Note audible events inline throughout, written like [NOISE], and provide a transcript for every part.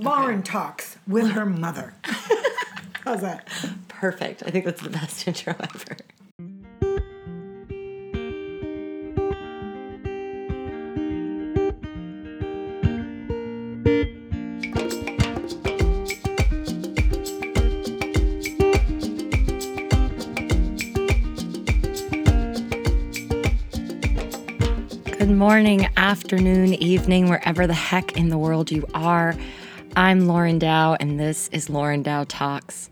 Lauren talks with her mother. [LAUGHS] How's that? Perfect. I think that's the best [LAUGHS] intro ever. Good morning, afternoon, evening, wherever the heck in the world you are. I'm Lauren Dow, and this is Lauren Dow Talks.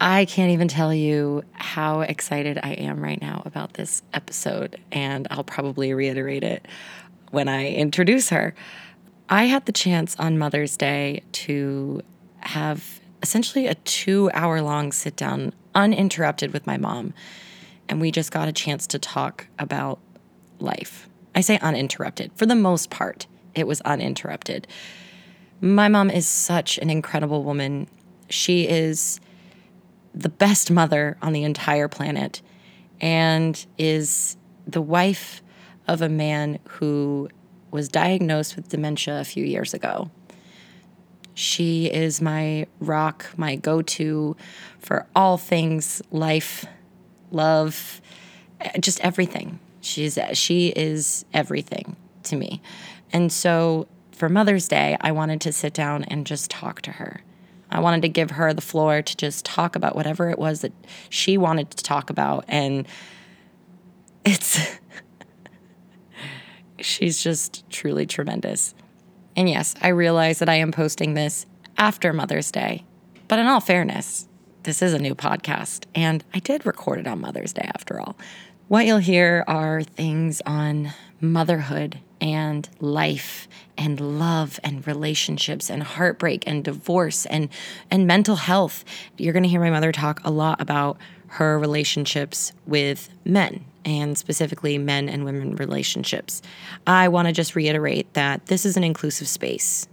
I can't even tell you how excited I am right now about this episode, and I'll probably reiterate it when I introduce her. I had the chance on Mother's Day to have essentially a two hour long sit down, uninterrupted with my mom, and we just got a chance to talk about life. I say uninterrupted. For the most part, it was uninterrupted. My mom is such an incredible woman. She is the best mother on the entire planet and is the wife of a man who was diagnosed with dementia a few years ago. She is my rock, my go to for all things life, love, just everything. She's she is everything to me. And so for Mother's Day, I wanted to sit down and just talk to her. I wanted to give her the floor to just talk about whatever it was that she wanted to talk about and it's [LAUGHS] she's just truly tremendous. And yes, I realize that I am posting this after Mother's Day. But in all fairness, this is a new podcast, and I did record it on Mother's Day after all. What you'll hear are things on motherhood and life and love and relationships and heartbreak and divorce and and mental health. You're going to hear my mother talk a lot about her relationships with men and specifically men and women relationships. I want to just reiterate that this is an inclusive space.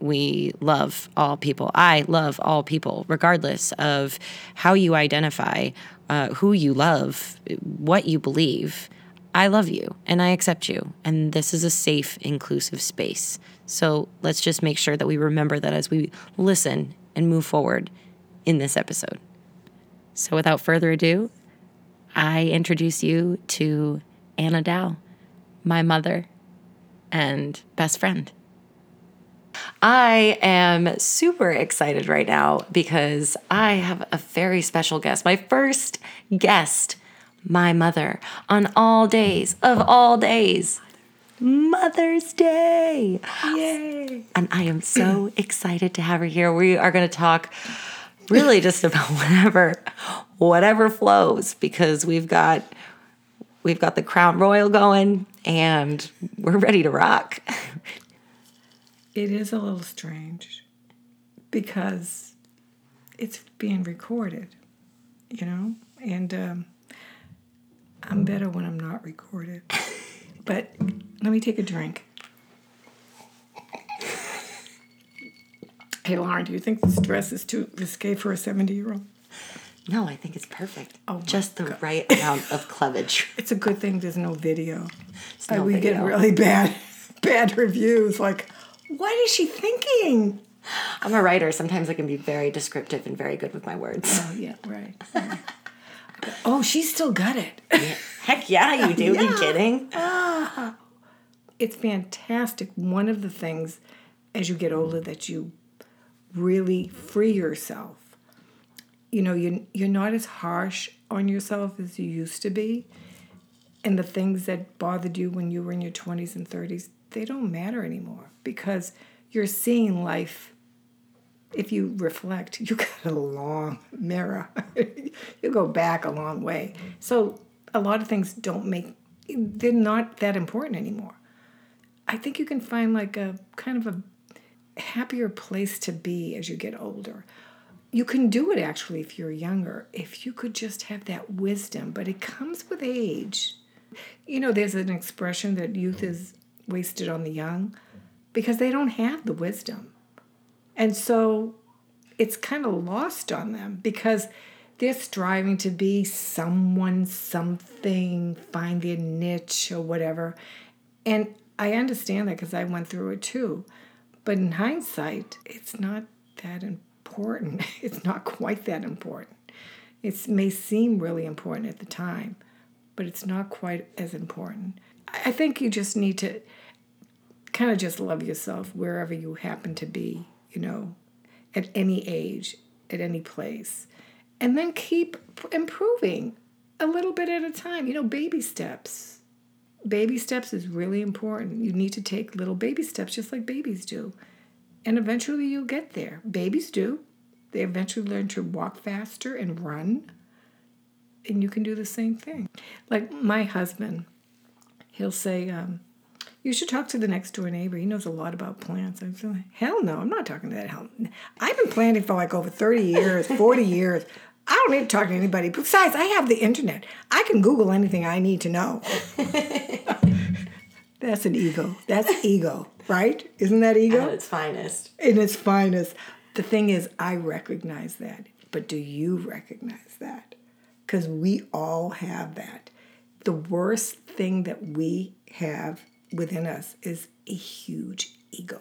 We love all people. I love all people, regardless of how you identify, uh, who you love, what you believe. I love you and I accept you. And this is a safe, inclusive space. So let's just make sure that we remember that as we listen and move forward in this episode. So without further ado, I introduce you to Anna Dow, my mother and best friend. I am super excited right now because I have a very special guest. My first guest, my mother, on all days of all days. Mother's Day. Yay. And I am so [CLEARS THROAT] excited to have her here. We are going to talk really just about [LAUGHS] whatever whatever flows because we've got we've got the Crown Royal going and we're ready to rock. It is a little strange because it's being recorded, you know? And um, I'm better when I'm not recorded. [LAUGHS] But let me take a drink. Hey, Lauren, do you think this dress is too risque for a 70 year old? No, I think it's perfect. Oh just the right amount of [LAUGHS] cleavage. It's a good thing there's no video. no we get really bad, [LAUGHS] bad reviews. Like, what is she thinking? I'm a writer. Sometimes I can be very descriptive and very good with my words. Oh yeah, right. right. Oh, she's still got it. Heck yeah, you do. You Yeah. kidding? Ah. It's fantastic. One of the things as you get older that you really free yourself. You know, you you're not as harsh on yourself as you used to be. And the things that bothered you when you were in your 20s and 30s, they don't matter anymore because you're seeing life if you reflect, you got a long mirror. [LAUGHS] you go back a long way. So a lot of things don't make they're not that important anymore. I think you can find like a kind of a happier place to be as you get older. You can do it actually if you're younger, if you could just have that wisdom, but it comes with age. You know, there's an expression that youth is wasted on the young because they don't have the wisdom. And so it's kind of lost on them because they're striving to be someone, something, find their niche or whatever. And I understand that because I went through it too. But in hindsight, it's not that important. [LAUGHS] It's not quite that important. It may seem really important at the time, but it's not quite as important. I think you just need to kind of just love yourself wherever you happen to be, you know, at any age, at any place. And then keep improving a little bit at a time, you know, baby steps. Baby steps is really important. You need to take little baby steps just like babies do. And eventually you'll get there. Babies do. They eventually learn to walk faster and run. And you can do the same thing. Like my husband, he'll say, um, you should talk to the next door neighbor. He knows a lot about plants. I'm like, hell no, I'm not talking to that hell. I've been planting for like over 30 years, 40 [LAUGHS] years. I don't need to talk to anybody. Besides, I have the internet. I can Google anything I need to know. [LAUGHS] That's an ego. That's ego, right? Isn't that ego? At its finest. In its finest. The thing is, I recognize that. But do you recognize that? Because we all have that. The worst thing that we have within us is a huge ego.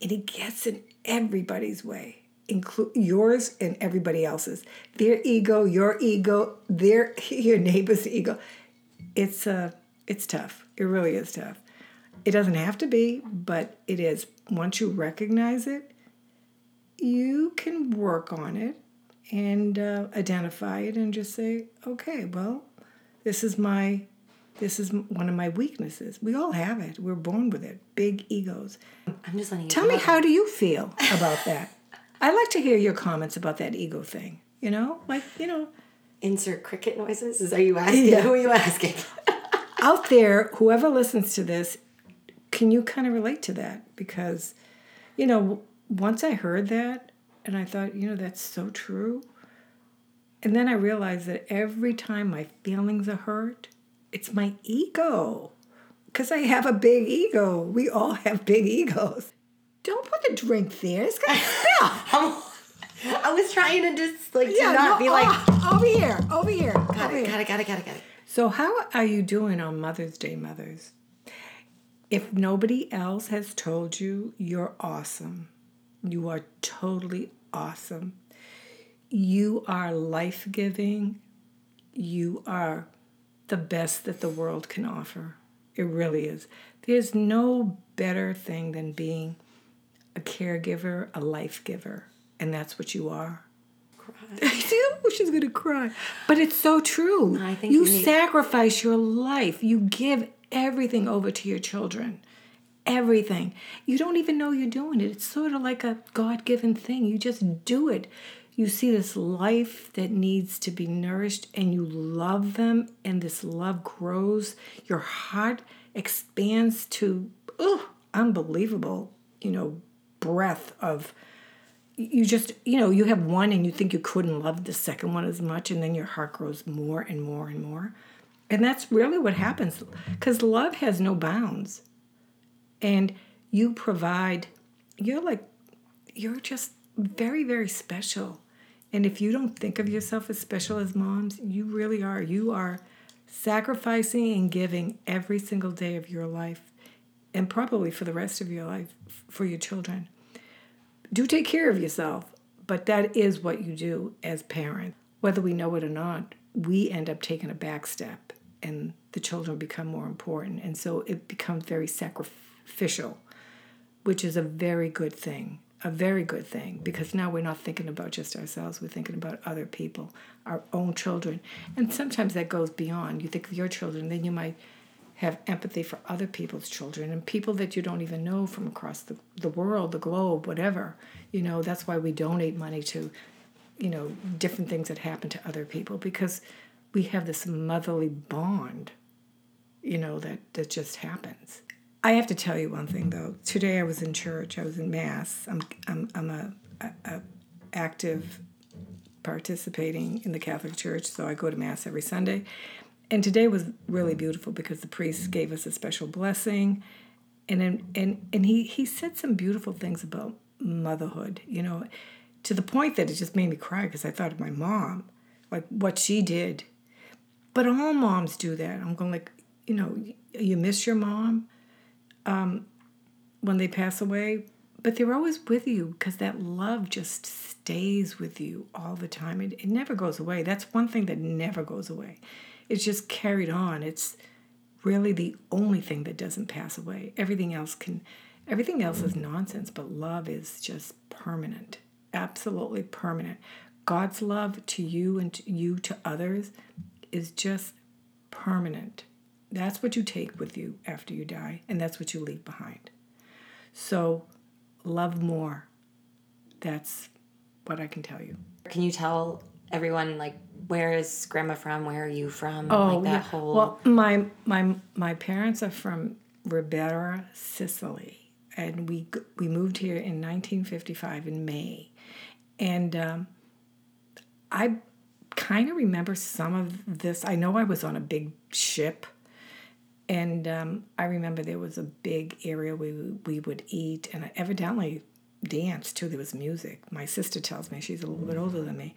And it gets in everybody's way, include yours and everybody else's. Their ego, your ego, their [LAUGHS] your neighbor's ego. It's uh it's tough. It really is tough. It doesn't have to be, but it is. Once you recognize it, you can work on it and uh, identify it and just say, okay, well, this is my this is one of my weaknesses. We all have it. We're born with it. Big egos. I'm just letting you Tell me, how do you feel about that? I'd like to hear your comments about that ego thing. You know, like you know, insert cricket noises. Is are you asking? Yeah. Who are you asking? [LAUGHS] Out there, whoever listens to this, can you kind of relate to that? Because, you know, once I heard that, and I thought, you know, that's so true. And then I realized that every time my feelings are hurt, it's my ego. Because I have a big ego. We all have big egos. Don't put the drink there. It's gonna spill. [LAUGHS] I was trying to just like yeah, not no, be like oh, over here, over here. Got over it, here. got it, got it, got it, got it. So how are you doing on Mother's Day, mothers? If nobody else has told you, you're awesome. You are totally awesome. You are life giving. You are the best that the world can offer. It really is. There's no better thing than being a caregiver, a life giver, and that's what you are. Cry. [LAUGHS] I do? She's gonna cry, but it's so true. I think you, you need- sacrifice your life. You give everything over to your children. Everything. You don't even know you're doing it. It's sort of like a God given thing. You just do it you see this life that needs to be nourished and you love them and this love grows. Your heart expands to oh unbelievable you know breath of you just you know you have one and you think you couldn't love the second one as much and then your heart grows more and more and more. And that's really what happens because love has no bounds. And you provide you're like you're just very very special and if you don't think of yourself as special as moms, you really are. You are sacrificing and giving every single day of your life and probably for the rest of your life for your children. Do take care of yourself, but that is what you do as parents. Whether we know it or not, we end up taking a back step and the children become more important. And so it becomes very sacrificial, which is a very good thing a very good thing because now we're not thinking about just ourselves, we're thinking about other people, our own children. And sometimes that goes beyond. You think of your children, then you might have empathy for other people's children and people that you don't even know from across the, the world, the globe, whatever. You know, that's why we donate money to, you know, different things that happen to other people because we have this motherly bond, you know, that, that just happens. I have to tell you one thing though. Today I was in church. I was in mass. I'm I'm I'm a, a, a active participating in the Catholic Church, so I go to mass every Sunday. And today was really beautiful because the priest gave us a special blessing, and and and he he said some beautiful things about motherhood. You know, to the point that it just made me cry because I thought of my mom, like what she did. But all moms do that. I'm going like, you know, you miss your mom um, when they pass away, but they're always with you because that love just stays with you all the time. It, it never goes away. That's one thing that never goes away. It's just carried on. It's really the only thing that doesn't pass away. Everything else can, everything else is nonsense, but love is just permanent, absolutely permanent. God's love to you and to you to others is just permanent. That's what you take with you after you die, and that's what you leave behind. So, love more. That's what I can tell you. Can you tell everyone like where is grandma from? Where are you from? Oh, like that yeah. whole Well, my my my parents are from Ribera, Sicily, and we we moved here in 1955 in May, and um, I kind of remember some of this. I know I was on a big ship, and um, I remember there was a big area we we would eat, and evidently dance too. There was music. My sister tells me she's a little bit older than me.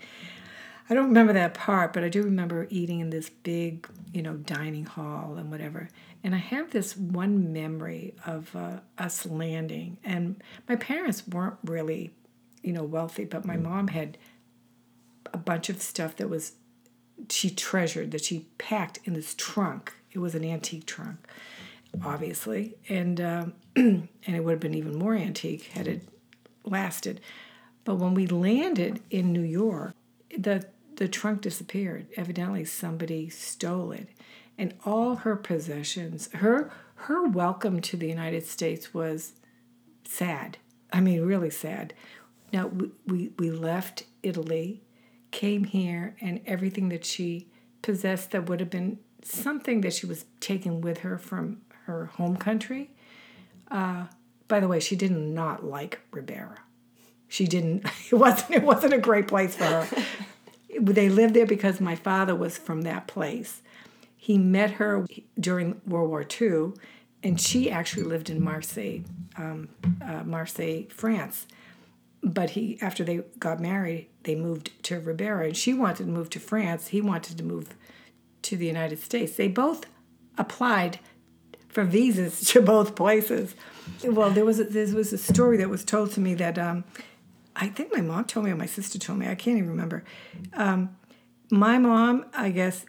I don't remember that part, but I do remember eating in this big, you know, dining hall and whatever. And I have this one memory of uh, us landing, and my parents weren't really, you know, wealthy, but my mom had a bunch of stuff that was she treasured that she packed in this trunk. It was an antique trunk, obviously, and um, [CLEARS THROAT] and it would have been even more antique had it lasted. But when we landed in New York, the the trunk disappeared. Evidently, somebody stole it, and all her possessions. Her her welcome to the United States was sad. I mean, really sad. Now we we, we left Italy, came here, and everything that she possessed that would have been something that she was taking with her from her home country. Uh, by the way, she did not like Ribera. She didn't. [LAUGHS] It wasn't. It wasn't a great place for her. they lived there because my father was from that place. He met her during World War II, and she actually lived in Marseille, um, uh, Marseille, France. But he, after they got married, they moved to Ribera, and she wanted to move to France. He wanted to move to the United States. They both applied for visas [LAUGHS] to both places. Well, there was a, there was a story that was told to me that um, I think my mom told me or my sister told me. I can't even remember. Um, my mom, I guess,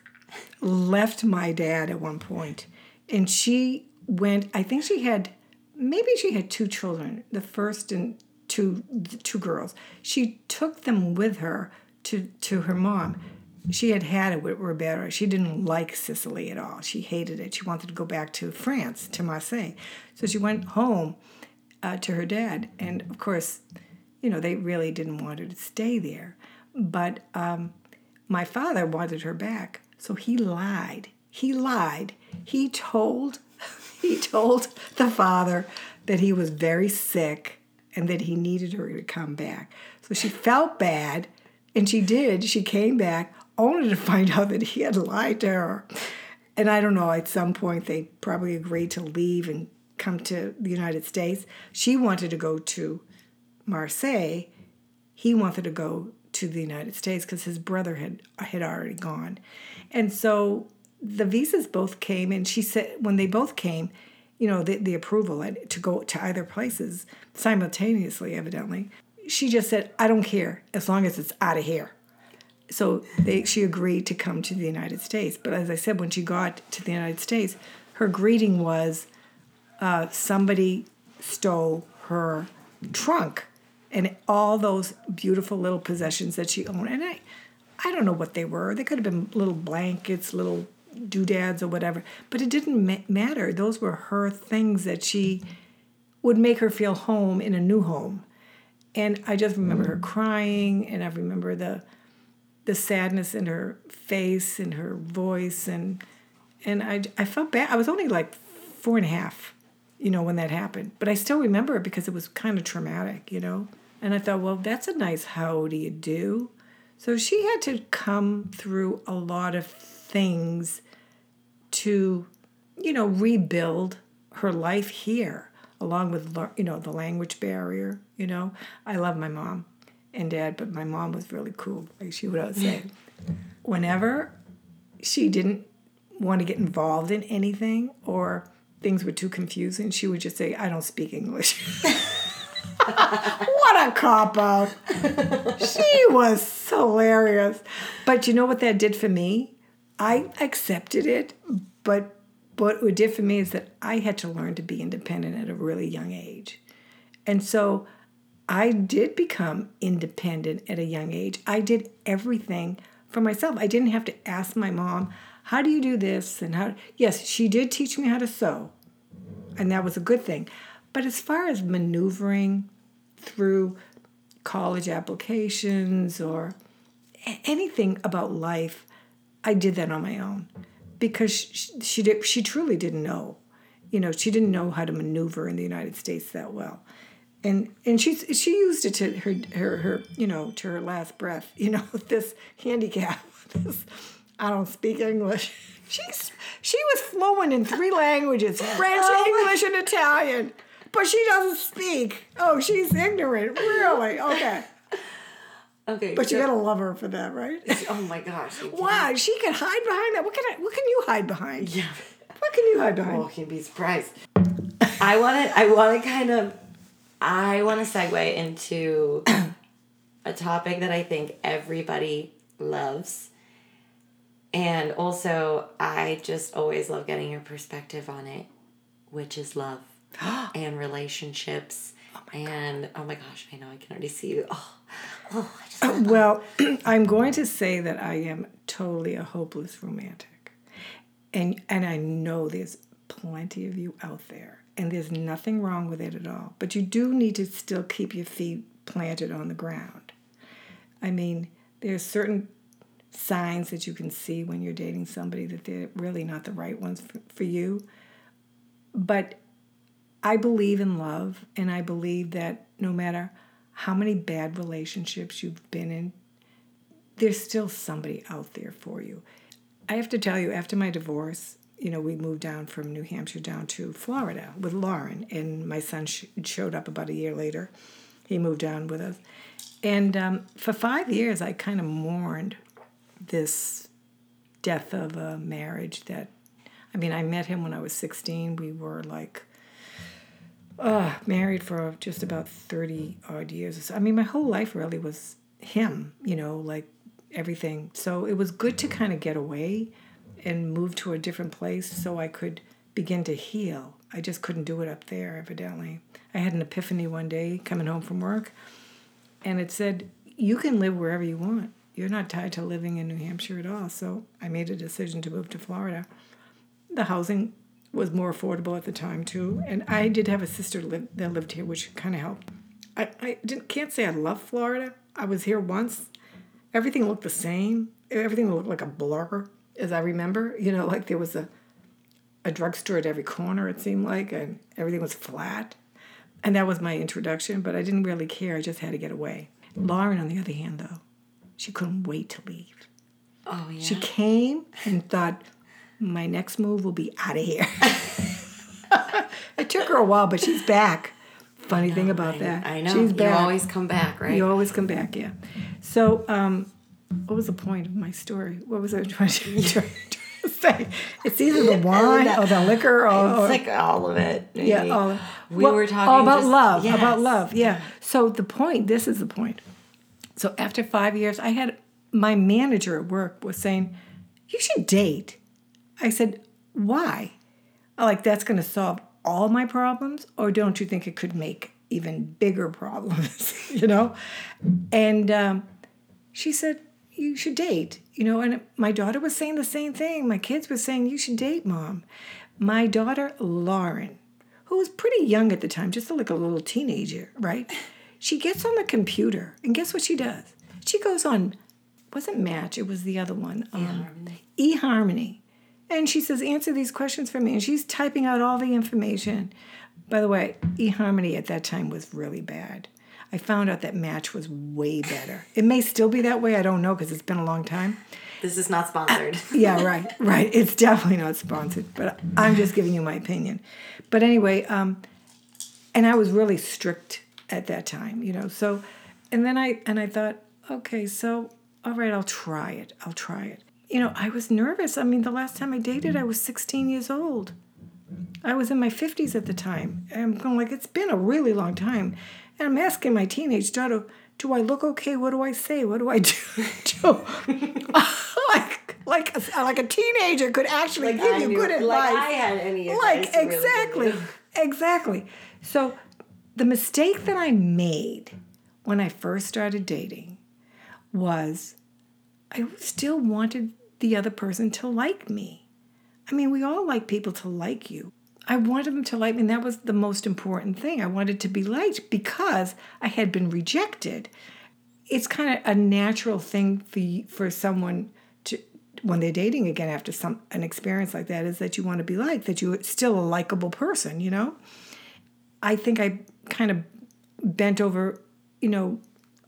left my dad at one point, and she went. I think she had maybe she had two children. The first and two two girls. She took them with her to to her mom. She had had it with Ribera. She didn't like Sicily at all. She hated it. She wanted to go back to France, to Marseille. So she went home uh, to her dad, and of course you know, they really didn't want her to stay there. But um, my father wanted her back, so he lied. He lied. He told [LAUGHS] he told the father that he was very sick and that he needed her to come back. So she felt bad, and she did. She came back only to find [LAUGHS] out that he had lied to her. And I don't know, at some point they probably agreed to leave and come to the United States. She wanted to go to Marseille, he wanted to go to the United States because his brother had had already gone, and so the visas both came. And she said when they both came, you know, the, the approval to go to either places simultaneously, evidently. She just said, "I don't care as long as it's out of here." So they, she agreed to come to the United States. But as I said, when she got to the United States, her greeting was uh, somebody stole her trunk and all those beautiful little possessions that she owned. And I, I don't know what they were. They could have been little blankets, little doodads, or whatever. But it didn't ma- matter. Those were her things that she would make her feel home in a new home. And I just remember her crying, and I remember the the sadness in her face and her voice, and and I I felt bad. I was only like four and a half, you know, when that happened. But I still remember it because it was kind of traumatic, you know. And I thought, well, that's a nice how do you do. So she had to come through a lot of things to, you know, rebuild her life here, along with, you know, the language barrier. You know, I love my mom and dad, but my mom was really cool. Like she would always say, whenever she didn't want to get involved in anything or things were too confusing, she would just say, I don't speak English. [LAUGHS] what a cop out. she was hilarious. But you know what that did for me? I accepted it, but what it did for me is that I had to learn to be independent at a really young age. And so I did become independent at a young age. I did everything for myself. I didn't have to ask my mom, how do you do this? And how, yes, she did teach me how to sew, and that was a good thing. But as far as maneuvering through college applications or anything about life, I did that on my own because she, she did she truly didn't know. You know, she didn't know how to maneuver in the United States that well. And and she's she used it to her her her you know to her last breath. You know [LAUGHS] this handicap. [LAUGHS] This I don't speak English. [LAUGHS] She's she was fluent in three languages: French, oh English, and Italian. But she doesn't speak. Oh, she's ignorant. Really? Okay. Okay. But so, you gotta love her for that, right? Oh my gosh. Wow, she can hide behind that. What can I, what can you hide behind? Yeah. What can you hide oh, behind? Oh, can be surprised. I want to. I want to kind of. I want to segue into a topic that I think everybody loves, and also I just always love getting your perspective on it, which is love [GASPS] and relationships. Oh and God. oh my gosh, I know I can already see you. Oh, oh I just uh, well, [CLEARS THROAT] I'm going to say that I am totally a hopeless romantic, and and I know there's plenty of you out there, and there's nothing wrong with it at all. But you do need to still keep your feet planted on the ground. I mean, there's certain signs that you can see when you're dating somebody that they're really not the right ones for, for you. But I believe in love, and I believe that no matter how many bad relationships you've been in, there's still somebody out there for you. I have to tell you, after my divorce, you know, we moved down from New Hampshire down to Florida with Lauren, and my son sh- showed up about a year later. He moved down with us. And um, for five years, I kind of mourned this death of a marriage that, I mean, I met him when I was 16. We were like uh, married for just about 30 odd years. So. I mean, my whole life really was him, you know, like everything. So it was good to kind of get away and move to a different place so I could begin to heal. I just couldn't do it up there, evidently. I had an epiphany one day coming home from work, and it said, You can live wherever you want. You're not tied to living in New Hampshire at all. So I made a decision to move to Florida. The housing was more affordable at the time too, and I did have a sister live, that lived here, which kind of helped. I, I didn't, can't say I love Florida. I was here once. Everything looked the same. Everything looked like a blur, as I remember. You know, like there was a a drugstore at every corner. It seemed like, and everything was flat. And that was my introduction. But I didn't really care. I just had to get away. Lauren, on the other hand, though, she couldn't wait to leave. Oh yeah. She came and thought my next move will be out of here. [LAUGHS] it took her a while, but she's back. Funny know, thing about I, that. I know. She's back. You always come back, right? You always come back, yeah. So, um, what was the point of my story? What was I trying to, [LAUGHS] trying to say? It's either the [LAUGHS] wine or the liquor or. It's like all of it. Maybe. Yeah, all, we well, were talking all about just, love. Yes. About love, yeah. So, the point, this is the point. So, after five years, I had my manager at work was saying, You should date. I said, Why? Like, that's going to solve all my problems? Or don't you think it could make even bigger problems? [LAUGHS] you know? And um, she said, You should date. You know, and my daughter was saying the same thing. My kids were saying, You should date, mom. My daughter, Lauren, who was pretty young at the time, just like a little teenager, right? She gets on the computer, and guess what she does? She goes on, wasn't Match, it was the other one, um, eHarmony. And she says, answer these questions for me. And she's typing out all the information. By the way, eHarmony at that time was really bad. I found out that Match was way better. It may still be that way. I don't know because it's been a long time. This is not sponsored. Uh, [LAUGHS] yeah, right, right. It's definitely not sponsored, but I'm just giving you my opinion. But anyway, um, and I was really strict at that time, you know. So, and then I and I thought, okay, so all right, I'll try it. I'll try it you know, I was nervous. I mean, the last time I dated, I was 16 years old. I was in my 50s at the time. I'm going like, it's been a really long time. And I'm asking my teenage daughter, do I look okay? What do I say? What do I do? [LAUGHS] do? [LAUGHS] like, like, a, like a teenager could actually Like give I you knew- good advice. like I had any advice really give exactly, you. exactly. So, the mistake that I made when I first started dating was I still wanted the other person to like me. I mean, we all like people to like you. I wanted them to like me, and that was the most important thing. I wanted to be liked because I had been rejected. It's kind of a natural thing for for someone to when they're dating again after some an experience like that is that you want to be liked, that you're still a likable person, you know. I think I kind of bent over, you know,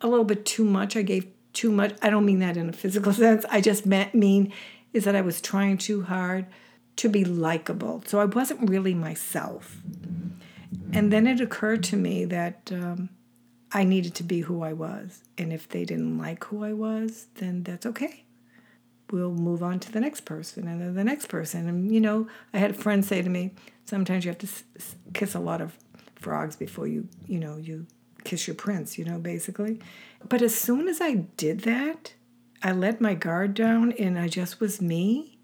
a little bit too much. I gave too much. I don't mean that in a physical [LAUGHS] sense. I just meant mean is that I was trying too hard to be likable. So I wasn't really myself. And then it occurred to me that um, I needed to be who I was. And if they didn't like who I was, then that's okay. We'll move on to the next person and then the next person. And, you know, I had a friend say to me, sometimes you have to s- kiss a lot of frogs before you, you know, you kiss your prince, you know, basically. But as soon as I did that, I let my guard down and I just was me.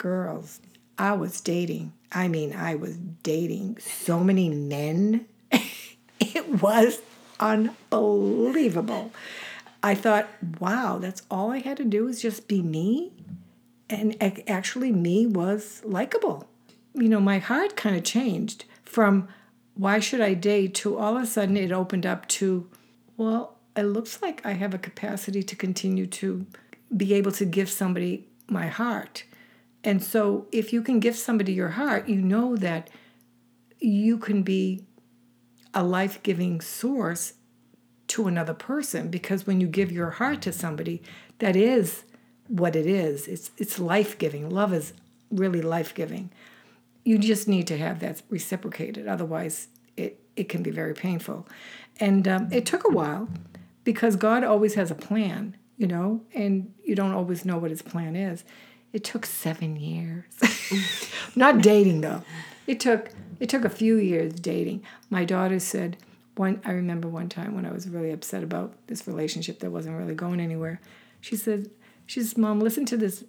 Girls, I was dating. I mean, I was dating so many men. [LAUGHS] it was unbelievable. I thought, wow, that's all I had to do was just be me. And actually, me was likable. You know, my heart kind of changed from why should I date to all of a sudden it opened up to, well, it looks like I have a capacity to continue to be able to give somebody my heart. And so if you can give somebody your heart, you know that you can be a life giving source to another person because when you give your heart to somebody, that is what it is. It's it's life giving. Love is really life giving. You just need to have that reciprocated. Otherwise, it it can be very painful. And um, it took a while because God always has a plan, you know, and you don't always know what His plan is. It took seven years. [LAUGHS] Not dating though. It took it took a few years dating. My daughter said one I remember one time when I was really upset about this relationship that wasn't really going anywhere. She said, she says, Mom, listen to this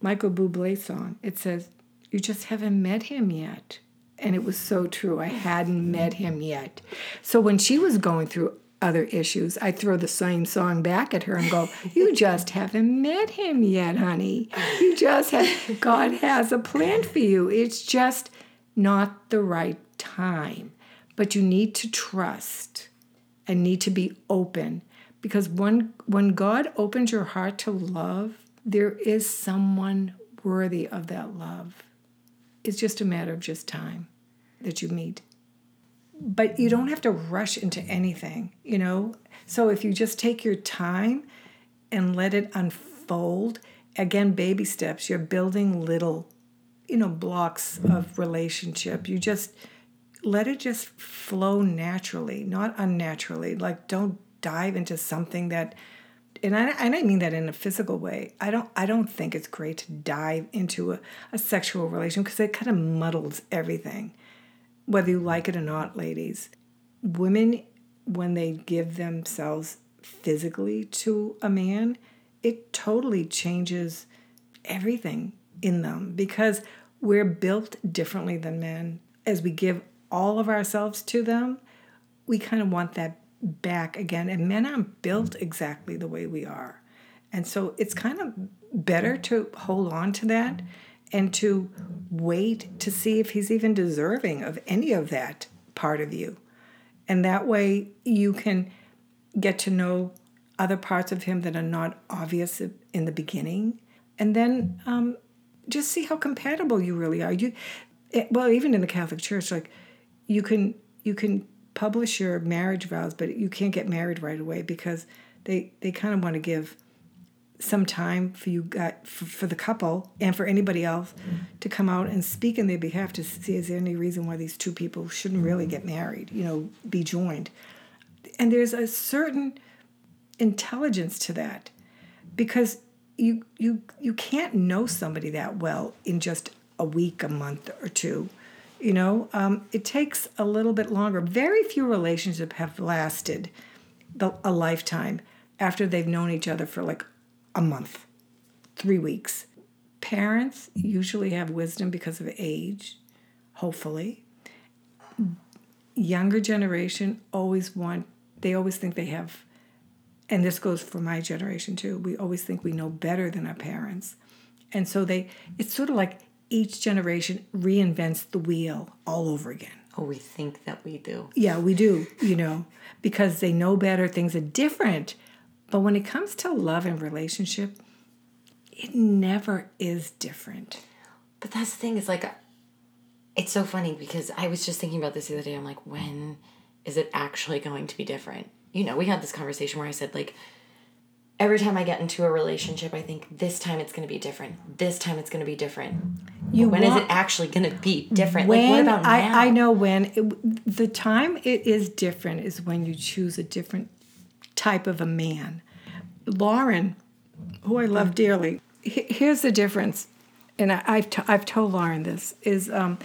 Michael Bublé song. It says, You just haven't met him yet. And it was so true. I hadn't met him yet. So when she was going through other issues, I throw the same song back at her and go, [LAUGHS] You just haven't met him yet, honey. You just have, God has a plan for you. It's just not the right time. But you need to trust and need to be open because when when God opens your heart to love, there is someone worthy of that love. It's just a matter of just time that you meet but you don't have to rush into anything, you know? So if you just take your time and let it unfold, again, baby steps, you're building little, you know, blocks of relationship. You just let it just flow naturally, not unnaturally. Like don't dive into something that and I, and I mean that in a physical way. I don't I don't think it's great to dive into a, a sexual relation because it kind of muddles everything whether you like it or not, ladies, women, when they give themselves physically to a man, it totally changes everything in them because we're built differently than men. As we give all of ourselves to them, we kind of want that back again. And men aren't built exactly the way we are. And so it's kind of better to hold on to that and to wait to see if he's even deserving of any of that part of you. And that way you can get to know other parts of him that are not obvious in the beginning. And then um, just see how compatible you really are. You, it, well, even in the Catholic Church, like you can you can publish your marriage vows, but you can't get married right away because they they kind of want to give some time for you got for, for the couple and for anybody else to come out and speak in their behalf to see is there any reason why these two people shouldn't really get married you know be joined and there's a certain intelligence to that because you you you can't know somebody that well in just a week a month or two You know, um, it takes a little bit longer. Very few relationships have lasted the, a lifetime after they've known each other for like a month, three weeks. Parents usually have wisdom because of age, hopefully. Younger generation always want, they always think they have, and this goes for my generation too, we always think we know better than our parents. And so they, it's sort of like each generation reinvents the wheel all over again. Oh, we think that we do. Yeah, we do, you know, because they know better, things are different. But when it comes to love and relationship, it never is different. But that's the thing, it's like, it's so funny because I was just thinking about this the other day. I'm like, when is it actually going to be different? You know, we had this conversation where I said, like, every time I get into a relationship, I think this time it's going to be different. This time it's going to be different. You when want, is it actually going to be different? When, like, what about I, now? I know when. It, the time it is different is when you choose a different type of a man. Lauren, who I love dearly, here's the difference, and I, have t- I've told Lauren this is um,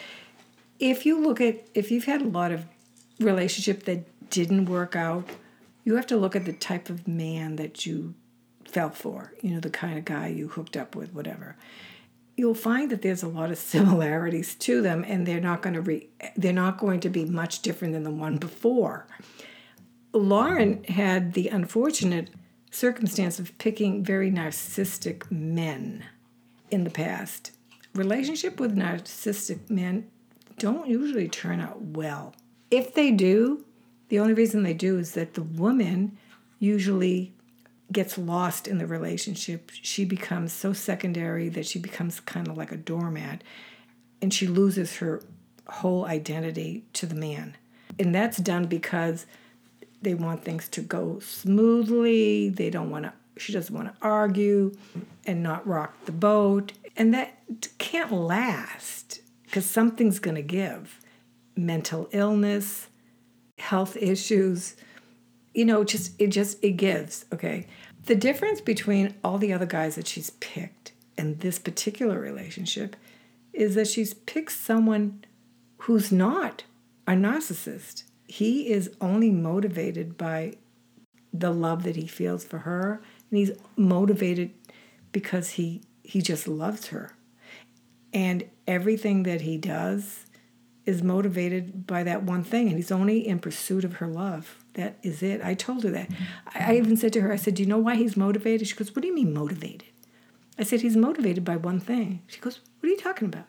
if you look at if you've had a lot of relationship that didn't work out, you have to look at the type of man that you fell for. You know, the kind of guy you hooked up with, whatever you'll find that there's a lot of [LAUGHS] similarities to them and they're not going to re- they're not going to be much different than the one before lauren had the unfortunate circumstance of picking very narcissistic men in the past relationship with narcissistic men don't usually turn out well if they do the only reason they do is that the woman usually gets lost in the relationship. She becomes so secondary that she becomes kind of like a doormat and she loses her whole identity to the man. And that's done because they want things to go smoothly. They don't want to, she doesn't want to argue and not rock the boat. And that can't last because something's going to give mental illness, health issues you know, just it just it gives, okay? The difference between all the other guys that she's picked and this particular relationship is that she's picked someone who's not a narcissist. He is only motivated by the love that he feels for her, and he's motivated because he he just loves her. And everything that he does is motivated by that one thing, and he's only in pursuit of her love. That is it. I told her that. I, I even said to her, I said, Do you know why he's motivated? She goes, What do you mean motivated? I said, He's motivated by one thing. She goes, What are you talking about?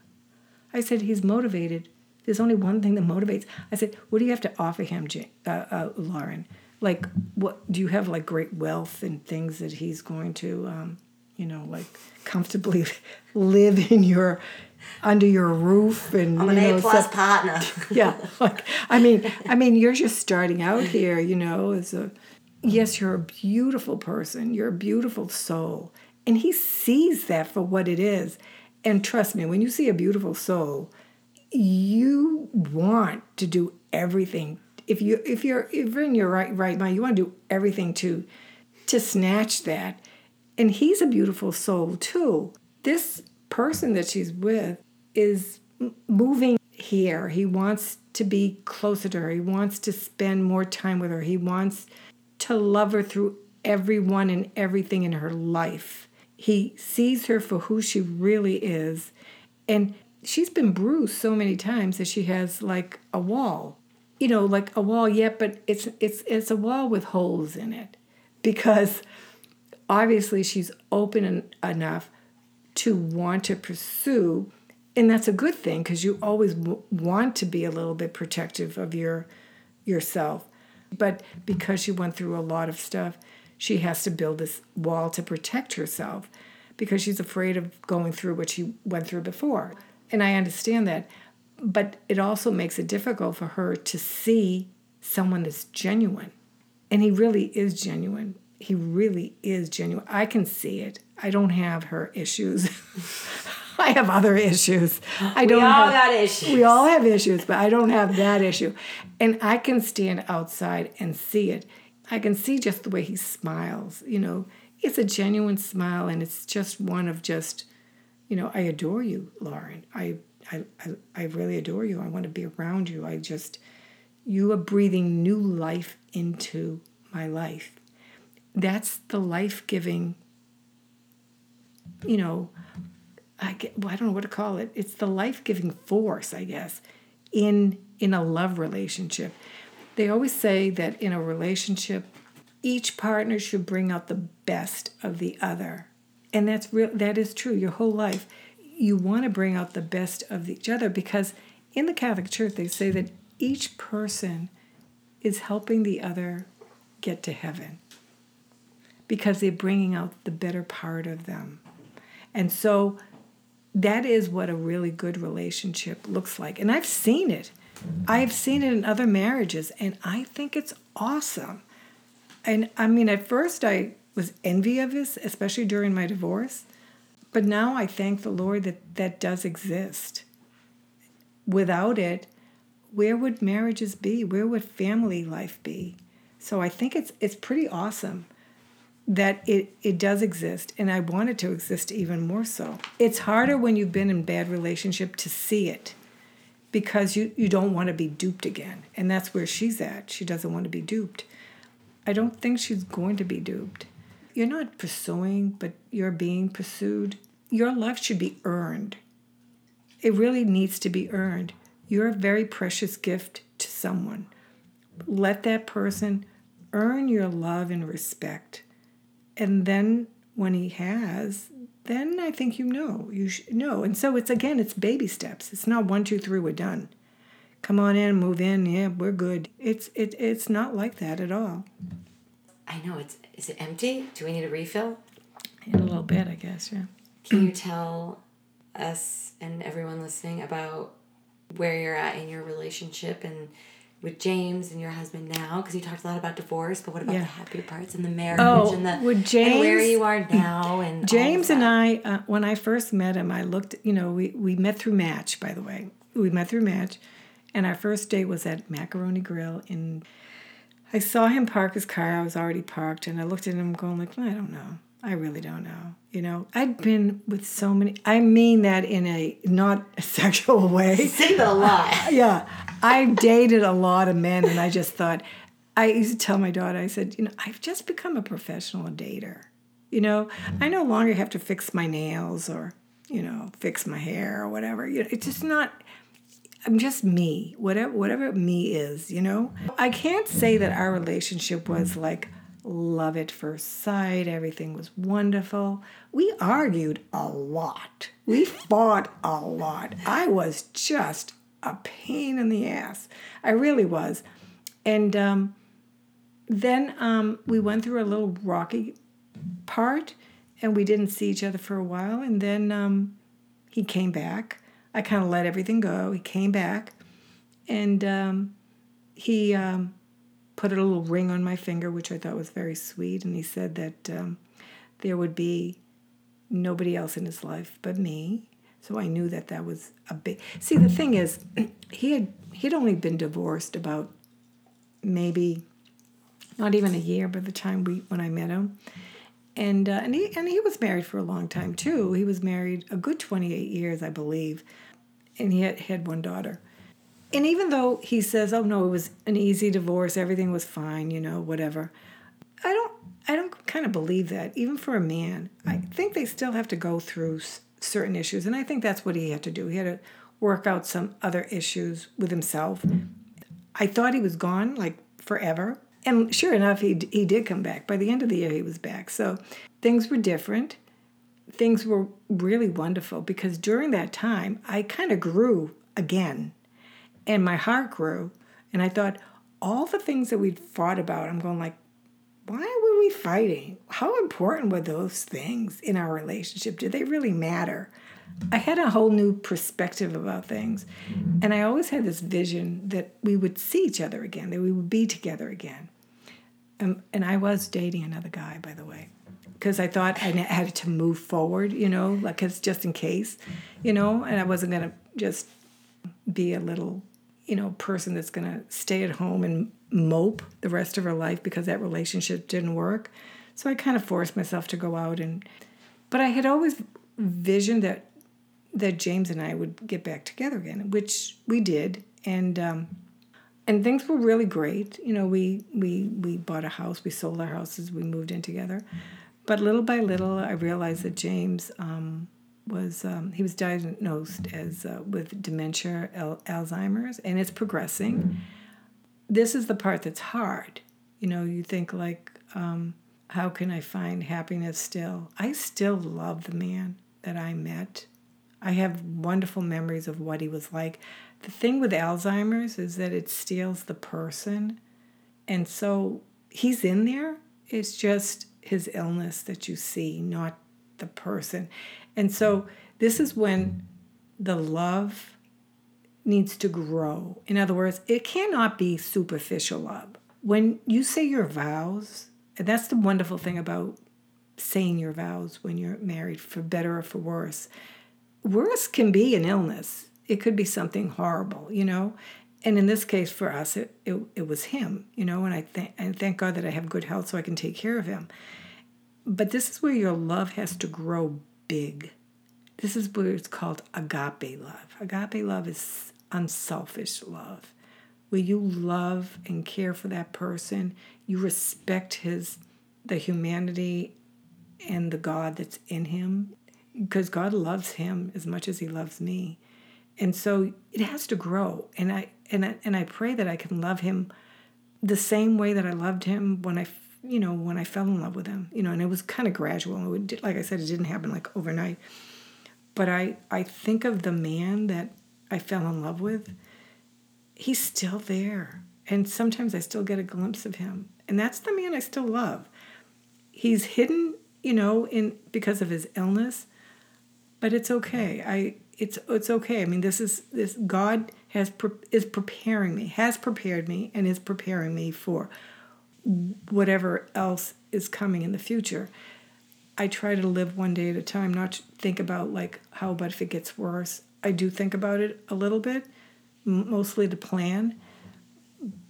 I said, He's motivated. There's only one thing that motivates. I said, What do you have to offer him, uh, uh, Lauren? Like, what do you have like great wealth and things that he's going to, um, you know, like comfortably [LAUGHS] live in your under your roof and I'm an you know, A plus partner. [LAUGHS] yeah, like I mean, I mean, you're just starting out here, you know, as a yes, you're a beautiful person, you're a beautiful soul, and he sees that for what it is. And trust me, when you see a beautiful soul, you want to do everything. If you if you're if you're in your right right mind, you want to do everything to to snatch that. And he's a beautiful soul too. This person that she's with is moving here. He wants to be closer to her. He wants to spend more time with her. He wants to love her through everyone and everything in her life. He sees her for who she really is. And she's been bruised so many times that she has like a wall. You know, like a wall, yet, but it's it's it's a wall with holes in it. Because obviously she's open enough to want to pursue and that's a good thing because you always w- want to be a little bit protective of your yourself but because she went through a lot of stuff she has to build this wall to protect herself because she's afraid of going through what she went through before and i understand that but it also makes it difficult for her to see someone that's genuine and he really is genuine he really is genuine. I can see it. I don't have her issues. [LAUGHS] I have other issues. I don't. We all have, got issues. We all have issues, but I don't have that issue. And I can stand outside and see it. I can see just the way he smiles. You know, it's a genuine smile, and it's just one of just, you know, I adore you, Lauren. I I, I, I really adore you. I want to be around you. I just, you are breathing new life into my life. That's the life giving, you know, I, get, well, I don't know what to call it. It's the life giving force, I guess, in in a love relationship. They always say that in a relationship, each partner should bring out the best of the other. And that's real that is true your whole life. You want to bring out the best of each other because in the Catholic Church they say that each person is helping the other get to heaven because they're bringing out the better part of them. And so that is what a really good relationship looks like. And I've seen it. I've seen it in other marriages, and I think it's awesome. And I mean, at first I was envious, especially during my divorce. But now I thank the Lord that that does exist. Without it, where would marriages be? Where would family life be? So I think it's it's pretty awesome that it, it does exist and I want it to exist even more so. It's harder when you've been in bad relationship to see it because you, you don't want to be duped again. And that's where she's at. She doesn't want to be duped. I don't think she's going to be duped. You're not pursuing, but you're being pursued. Your love should be earned. It really needs to be earned. You're a very precious gift to someone. Let that person earn your love and respect and then when he has then i think you know you should know and so it's again it's baby steps it's not one two three we're done come on in move in yeah we're good it's it, it's not like that at all i know it's is it empty do we need a refill in a little bit i guess yeah can you tell us and everyone listening about where you're at in your relationship and with James and your husband now? Because you talked a lot about divorce, but what about yeah. the happy parts and the marriage oh, and the with James, and where you are now? And James and I, uh, when I first met him, I looked. You know, we we met through Match, by the way. We met through Match, and our first date was at Macaroni Grill in. I saw him park his car. I was already parked, and I looked at him, going like, I don't know. I really don't know. You know, I'd been with so many. I mean that in a not a [LAUGHS] sexual way. Say that a lot. [LAUGHS] yeah, I dated a lot of men, and I just thought. I used to tell my daughter, I said, you know, I've just become a professional dater. You know, I no longer have to fix my nails or, you know, fix my hair or whatever. You know, it's just not. I'm just me. Whatever, whatever me is. You know, I can't say that our relationship was like love at first sight. Everything was wonderful. We argued a lot. We fought a lot. I was just a pain in the ass. I really was. And um, then um, we went through a little rocky part and we didn't see each other for a while. And then um, he came back. I kind of let everything go. He came back and um, he um, put a little ring on my finger, which I thought was very sweet. And he said that um, there would be nobody else in his life but me. So I knew that that was a big. See, the thing is, [CLEARS THROAT] he had he'd only been divorced about maybe not even a year by the time we when I met him, and uh, and he and he was married for a long time too. He was married a good twenty eight years, I believe, and he had, had one daughter and even though he says, "Oh no, it was an easy divorce, everything was fine, you know, whatever," I don't, I don't kind of believe that. Even for a man, I think they still have to go through certain issues, and I think that's what he had to do. He had to work out some other issues with himself. I thought he was gone like forever, and sure enough, he he did come back. By the end of the year, he was back. So things were different. Things were really wonderful because during that time, I kind of grew again and my heart grew. And I thought, all the things that we'd fought about, I'm going like, why were we fighting? How important were those things in our relationship? Did they really matter? I had a whole new perspective about things. And I always had this vision that we would see each other again, that we would be together again. Um, and I was dating another guy, by the way, because I thought I had to move forward, you know, like it's just in case, you know, and I wasn't going to just be a little you know, person that's going to stay at home and mope the rest of her life because that relationship didn't work. So I kind of forced myself to go out and but I had always visioned that that James and I would get back together again, which we did, and um, and things were really great. You know, we we we bought a house, we sold our houses, we moved in together, but little by little, I realized that James um, was um, he was diagnosed as uh, with dementia, Al- Alzheimer's, and it's progressing. This is the part that's hard. You know, you think like, um, how can I find happiness still? I still love the man that I met. I have wonderful memories of what he was like. The thing with Alzheimer's is that it steals the person. And so he's in there. It's just his illness that you see, not the person. And so this is when the love needs to grow. In other words, it cannot be superficial love. When you say your vows, and that's the wonderful thing about saying your vows when you're married, for better or for worse. Worse can be an illness. It could be something horrible, you know. And in this case, for us, it, it, it was him, you know. And I thank and thank God that I have good health so I can take care of him. But this is where your love has to grow big. This is where it's called agape love. Agape love is unselfish love, where you love and care for that person, you respect his the humanity and the God that's in him, because God loves him as much as he loves me. And so it has to grow. And I and I, and I pray that I can love him the same way that I loved him when I you know when I fell in love with him. You know, and it was kind of gradual. It would, like I said, it didn't happen like overnight. But I I think of the man that I fell in love with. He's still there, and sometimes I still get a glimpse of him, and that's the man I still love. He's hidden, you know, in because of his illness, but it's okay. I it's it's okay. I mean, this is this God has is preparing me, has prepared me, and is preparing me for whatever else is coming in the future. I try to live one day at a time, not think about like how about if it gets worse. I do think about it a little bit, mostly to plan,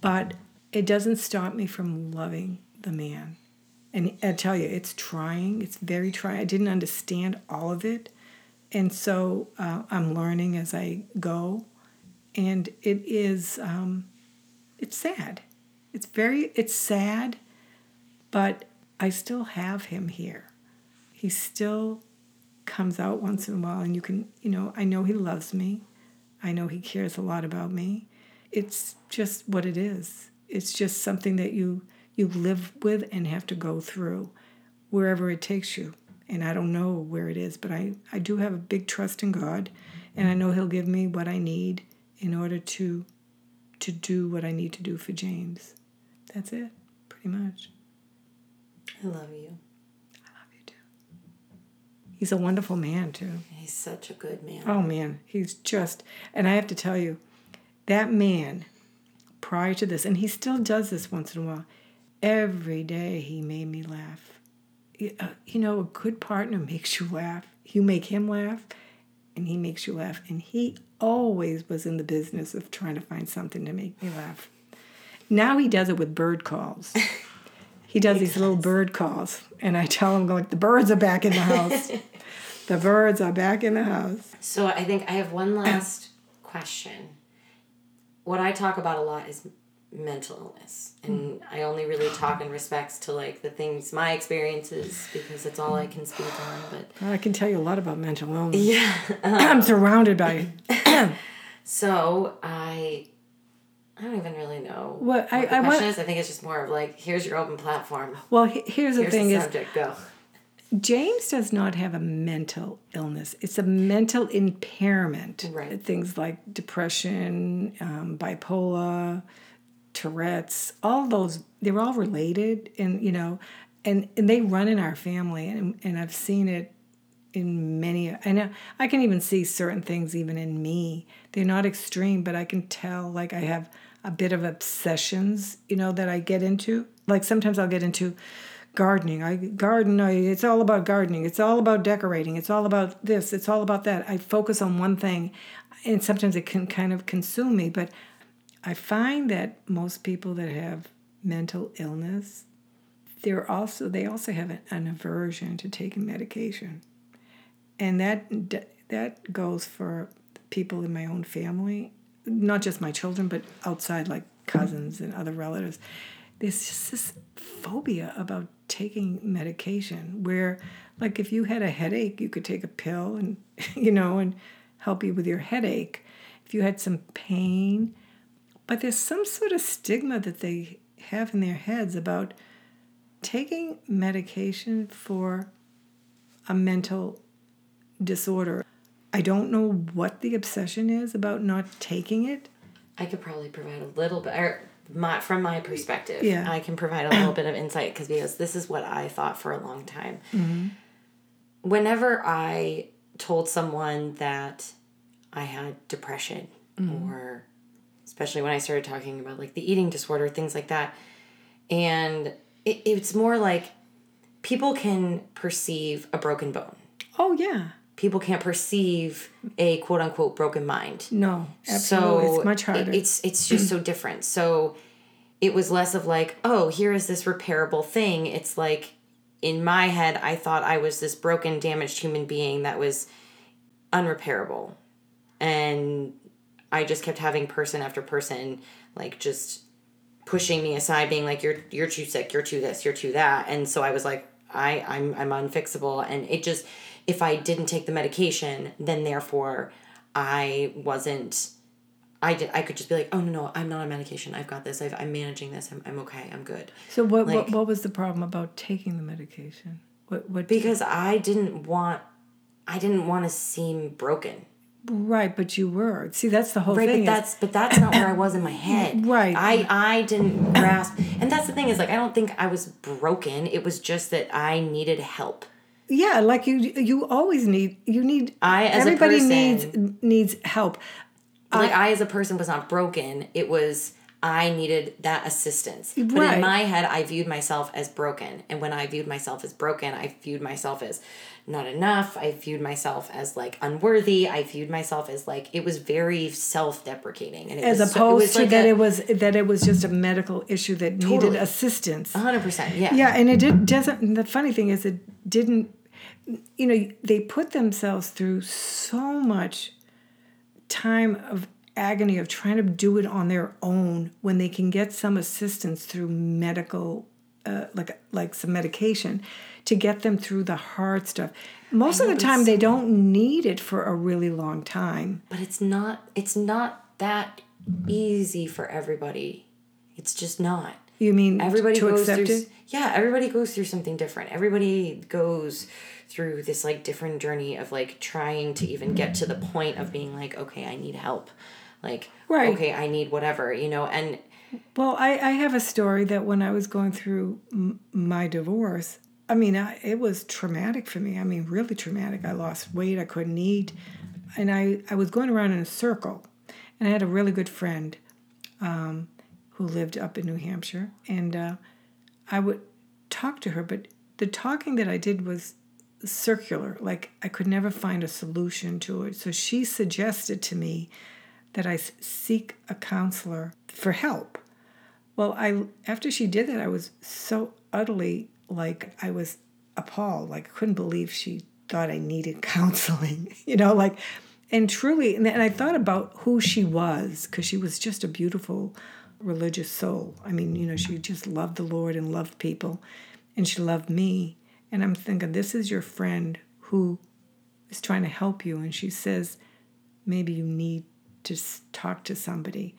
but it doesn't stop me from loving the man. And I tell you, it's trying. It's very trying. I didn't understand all of it, and so uh, I'm learning as I go, and it is um, it's sad. It's very it's sad, but I still have him here. He still comes out once in a while and you can, you know, I know he loves me. I know he cares a lot about me. It's just what it is. It's just something that you you live with and have to go through wherever it takes you. And I don't know where it is, but I, I do have a big trust in God and I know he'll give me what I need in order to to do what I need to do for James. That's it, pretty much. I love you. I love you too. He's a wonderful man too. He's such a good man. Oh man, he's just and I have to tell you, that man prior to this, and he still does this once in a while, every day he made me laugh. Uh, you know, a good partner makes you laugh. You make him laugh, and he makes you laugh. And he always was in the business of trying to find something to make me laugh. Now he does it with bird calls. He does these little bird calls, and I tell him, like, the birds are back in the house. [LAUGHS] the birds are back in the house. So I think I have one last question. What I talk about a lot is mental illness, and I only really talk in respects to like the things my experiences because it's all I can speak on. But I can tell you a lot about mental illness. yeah, [CLEARS THROAT] I'm surrounded by it. [COUGHS] so I I don't even really know What I- the I want- is. I think it's just more of like, here's your open platform. Well, he- here's the Here's thing the is subject. Go. James does not have a mental illness. It's a mental impairment. Right. Things like depression, um, bipolar, Tourette's, all those, they're all related. And, you know, and, and they run in our family. And, and I've seen it in many, I know, I can even see certain things even in me. They're not extreme, but I can tell like I have a bit of obsessions, you know, that I get into. Like sometimes I'll get into, gardening. I garden. I, it's all about gardening. It's all about decorating. It's all about this. It's all about that. I focus on one thing, and sometimes it can kind of consume me. But I find that most people that have mental illness, they're also they also have an, an aversion to taking medication, and that that goes for people in my own family, not just my children, but outside, like cousins and other relatives. There's just this phobia about taking medication where, like, if you had a headache, you could take a pill and, [LAUGHS] you know, and help you with your headache. If you had some pain, but there's some sort of stigma that they have in their heads about taking medication for a mental disorder. I don't know what the obsession is about not taking it. I could probably provide a little bit, or my, from my perspective, Yeah. I can provide a little bit of insight because because this is what I thought for a long time. Mm-hmm. Whenever I told someone that I had depression, mm-hmm. or especially when I started talking about like the eating disorder, things like that, and it, it's more like people can perceive a broken bone. Oh, yeah. People can't perceive a quote unquote broken mind. No, absolutely. So it's much it- harder. it's it's just so [CLEARS THROAT] different. So it was less of like, oh, here is this repairable thing. It's like in my head, I thought I was this broken, damaged human being that was unrepairable, and I just kept having person after person like just pushing me aside, being like, "You're you're too sick. You're too this. You're too that." And so I was like, "I I'm I'm unfixable." And it just if I didn't take the medication, then therefore I wasn't. I did. I could just be like, "Oh no, no, I'm not on medication. I've got this. I've, I'm managing this. I'm, I'm okay. I'm good." so what, like- what what was the problem about taking the medication? What what Because I didn't want. I didn't want to seem broken. Right, but you were. See, that's the whole Right, thing. but that's but that's not where I was in my [COUGHS] head. Right. I I didn't grasp, and that's the thing is like I don't think I was broken. It was just that I needed help. yeah, like you you always need you need I, as a everybody person- needs needs help. like I as a person was not broken. It was I needed that assistance. But Right. in my head, I viewed myself as broken, and when I viewed myself as broken, I viewed myself as not enough. I viewed myself as like unworthy. I viewed myself as like it was very self-deprecating, and it As was so- opposed to like that a- it was that it was just a medical issue that needed assistance. hundred percent. Yeah. Yeah, and it did, doesn't. and The funny thing is, it didn't. You know, they put themselves through so much time of agony of trying to do it on their own when they can get some assistance through medical, uh, like like some medication, to get them through the hard stuff. Most of the time, they don't need it for a really long time. but it's not it's not that easy for everybody it's just not You mean everybody to goes accept through it? yeah everybody goes through something different everybody goes through this like different journey of like trying to even get to the point of being like okay i need help like Right. okay i need whatever you know and Well, I, I have a story that when I was going through m- my divorce, I mean, I, it was traumatic for me. I mean, really traumatic. I lost weight, I couldn't eat. And I, I was going around in a circle. And I had a really good friend um, who lived up in New Hampshire. And uh, I would talk to her, but the talking that I did was circular. Like I could never find a solution to it. So she suggested to me that I seek a counselor for help. Well, I after she did that, I was so utterly like I was appalled. Like I couldn't believe she thought I needed [LAUGHS] counseling. You know, like and truly, and then I thought about who she was because she was just a beautiful religious soul. I mean, you know, she just loved the Lord and loved people, and she loved me. And I'm thinking, this is your friend who is trying to help you, and she says, maybe you need to talk to somebody.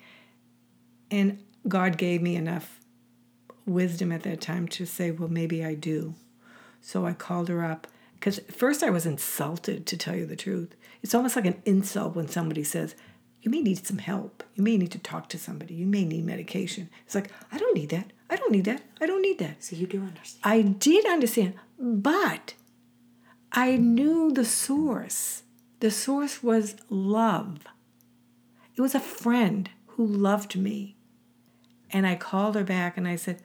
And God gave me enough wisdom at that time to say, well, maybe I do. So I called her up because first I was insulted, to tell you the truth. It's almost like an insult when somebody says, you may need some help. You may need to talk to somebody. You may need medication. It's like, I don't need that. I don't need that. I don't need that. so you do understand I did understand, but I knew the source. The source was love. It was a friend who loved me. And I called her back and I said,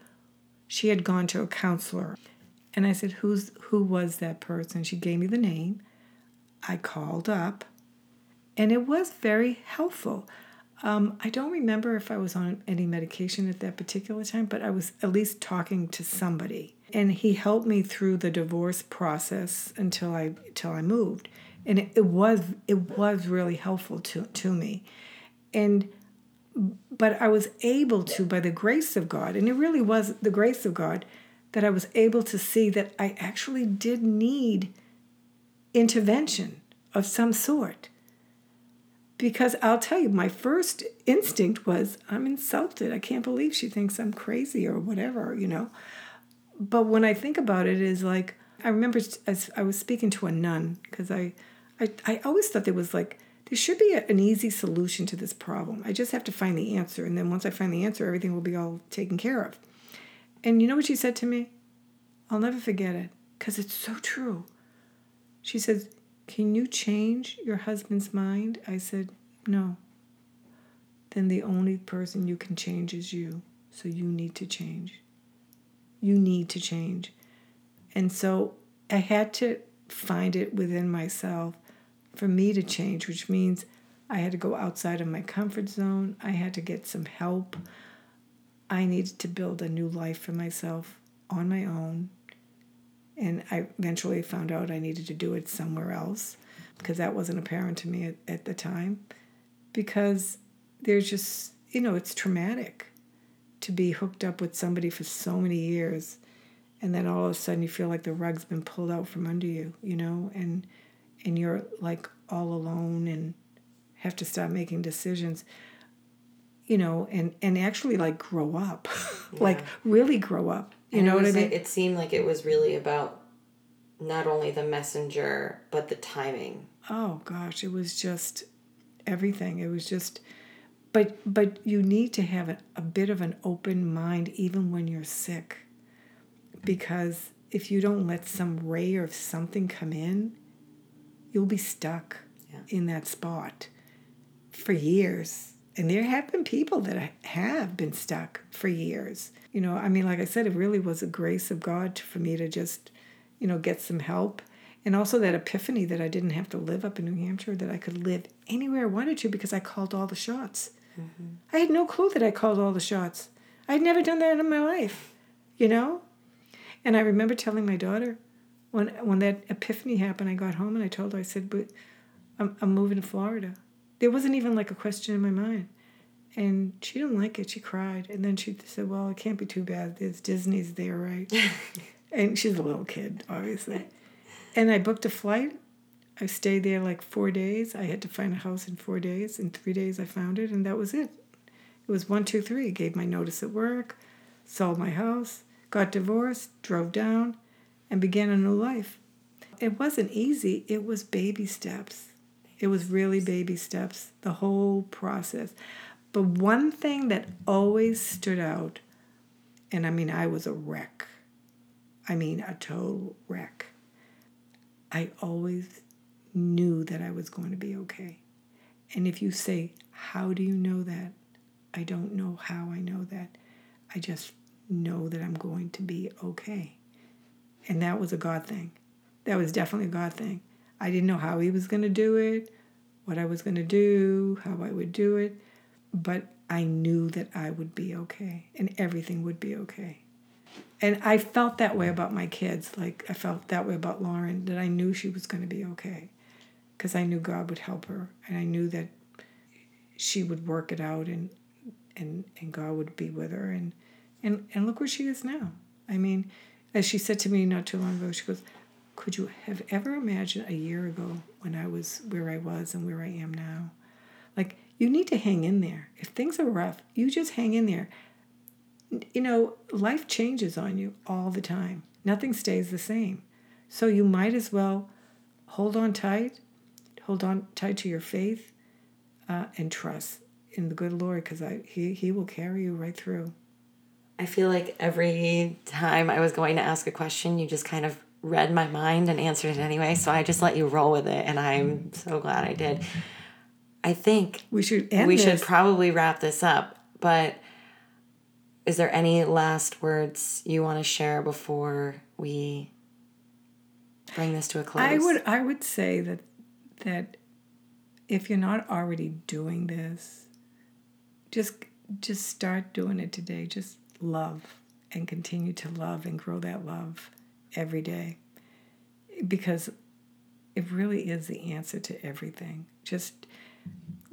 she had gone to a counselor. And I said, Who's who was that person? She gave me the name. I called up and it was very helpful. Um, I don't remember if I was on any medication at that particular time, but I was at least talking to somebody, and he helped me through the divorce process until I until I moved. and it, it was it was really helpful to to me and but I was able to by the grace of God and it really was the grace of God that I was able to see that I actually did need intervention of some sort because I'll tell you, my first instinct was, I'm insulted. I can't believe she thinks I'm crazy or whatever, you know. But when I think about it, is like I remember as I was speaking to a nun because I, I, I always thought there was like there should be a, an easy solution to this problem. I just have to find the answer, and then once I find the answer, everything will be all taken care of. And you know what she said to me? I'll never forget it because it's so true. She says, can you change your husband's mind? I said, No. Then the only person you can change is you. So you need to change. You need to change. And so I had to find it within myself for me to change, which means I had to go outside of my comfort zone. I had to get some help. I needed to build a new life for myself on my own and I eventually found out I needed to do it somewhere else because that wasn't apparent to me at, at the time. Because there's just, you know, it's traumatic to be hooked up with somebody for so many years and then all of a sudden you feel like the rug's been pulled out from under you, you know, and and you're like all alone and have to start making decisions you know and and actually like grow up [LAUGHS] yeah. like really grow up you and know what I mean? It seemed like it was really about not only the messenger, but the timing. Oh gosh, it was just everything. It was just but but you need to have a, a bit of an open mind even when you're sick. Because if you don't let some ray of something come in, you'll be stuck yeah. in that spot for years. And there have been people that have been stuck for years you know, I mean, like I said, it really was a grace of God for me to just, you know, get some help. And also that epiphany that I didn't have to live up in New Hampshire, that I could live anywhere I wanted to because I called all the shots. Mm-hmm. I had no clue that I called all the shots. I'd never done that in my life, you know? And I remember telling my daughter when when that epiphany happened, I got home and I told her, I said, but I'm, I'm moving to Florida. There wasn't even like a question in my mind. And she didn't like it. She cried. And then she said, Well, it can't be too bad. There's Disney's there, right? [LAUGHS] and she's a little kid, obviously. And I booked a flight. I stayed there like four days. I had to find a house in four days. In three days, I found it, and that was it. It was one, two, three. Gave my notice at work, sold my house, got divorced, drove down, and began a new life. It wasn't easy, it was baby steps. It was really baby steps, the whole process. But one thing that always stood out, and I mean, I was a wreck. I mean, a total wreck. I always knew that I was going to be okay. And if you say, How do you know that? I don't know how I know that. I just know that I'm going to be okay. And that was a God thing. That was definitely a God thing. I didn't know how He was going to do it, what I was going to do, how I would do it but I knew that I would be okay and everything would be okay. And I felt that way about my kids. Like I felt that way about Lauren, that I knew she was going to be okay because I knew God would help her and I knew that she would work it out and and and God would be with her and and and look where she is now. I mean, as she said to me not too long ago, she goes, "Could you have ever imagined a year ago when I was where I was and where I am now? Like you need to hang in there. If things are rough, you just hang in there. You know, life changes on you all the time, nothing stays the same. So you might as well hold on tight, hold on tight to your faith, uh, and trust in the good Lord because he, he will carry you right through. I feel like every time I was going to ask a question, you just kind of read my mind and answered it anyway. So I just let you roll with it, and I'm so glad I did. I think we should we this. should probably wrap this up. But is there any last words you want to share before we bring this to a close? I would I would say that that if you're not already doing this, just just start doing it today. Just love and continue to love and grow that love every day. Because it really is the answer to everything. Just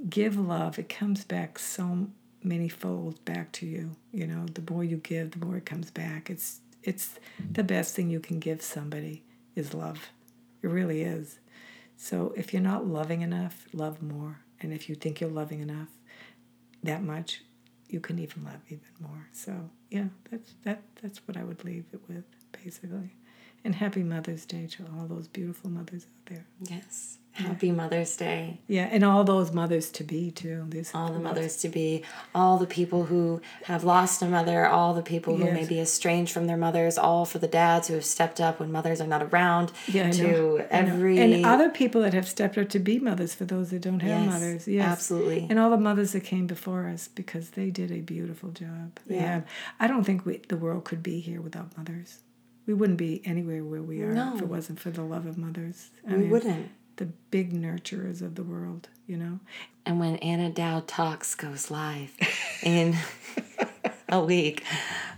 give love. It comes back so many folds back to you. You know, the more you give, the more it comes back. It's it's the best thing you can give somebody is love. It really is. So if you're not loving enough, love more. And if you think you're loving enough that much, you can even love even more. So yeah, that's that that's what I would leave it with, basically. And happy Mother's Day to all those beautiful mothers out there. Yes. Happy Mother's Day. Yeah, and all those mothers to be too. All the mothers to be, all the people who have lost a mother, all the people who may be estranged from their mothers, all for the dads who have stepped up when mothers are not around. Yeah, I to know. Know. every and other people that have stepped up to be mothers for those that don't have Yes, mothers. Yes, absolutely. And all the mothers that came before us because they did a beautiful job. They Yeah. have. I don't think we, the world could be here without mothers. We wouldn't be anywhere where we are No. if it wasn't for the love of mothers. I we mean, wouldn't. The big nurturers of the world, you know. And when Anna Dow Talks goes live in [LAUGHS] a week,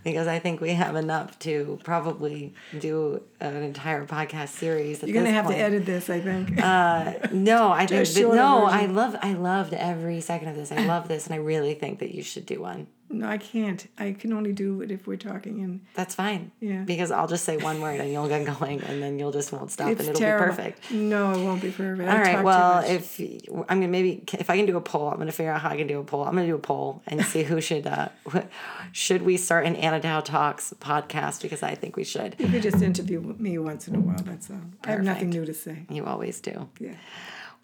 because I think we have enough to probably do an entire podcast series. You're gonna have point. to edit this, I think. Uh, no, I think no. version. I love I loved every second of this. I love this, and I really think that you should do one. no, I can't. I can only do it if we're talking and That's fine. Yeah. Because I'll just say one word and you'll get going, and then you'll just won't stop, It's and it'll terrible. be perfect. No, it won't be perfect. All right. Well, if I mean maybe if I can do a poll, I'm going to figure out how I can do a poll. I'm going to do a poll and see who should uh, should we start an Anna Dow Talks podcast because I think we should. You could just interview me once in a while. That's all. I have nothing new to say. You always do. Yeah.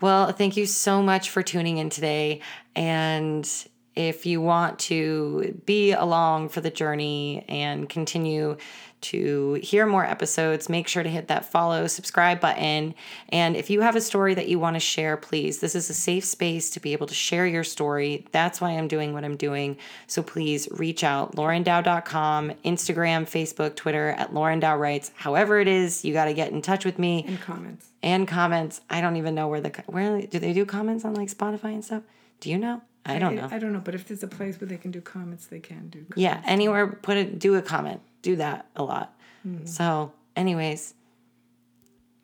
Well, thank you so much for tuning in today. And if you want to be along for the journey and continue to hear more episodes, make sure to hit that follow, subscribe button. And if you have a story that you want to share, please, this is a safe space to be able to share your story. That's why I'm doing what I'm doing. So please reach out, laurendow.com, Instagram, Facebook, Twitter at Lauren Dow Writes. However it is, you got to get in touch with me In comments. and comments. I don't even know where the where do they do comments on like Spotify and stuff? Do you know? I don't know. I, don't know, but if there's a place where they can do comments, they can do. Comments. yeah, anywhere put it do a comment. Do that a lot. Mm-hmm. So, anyways,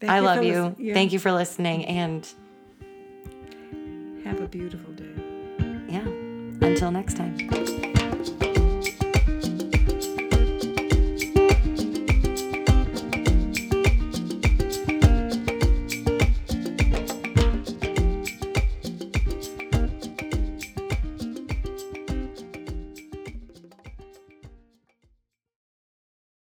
Thank I love you. yeah. Thank you for listening and Have a beautiful day. yeah, until next time.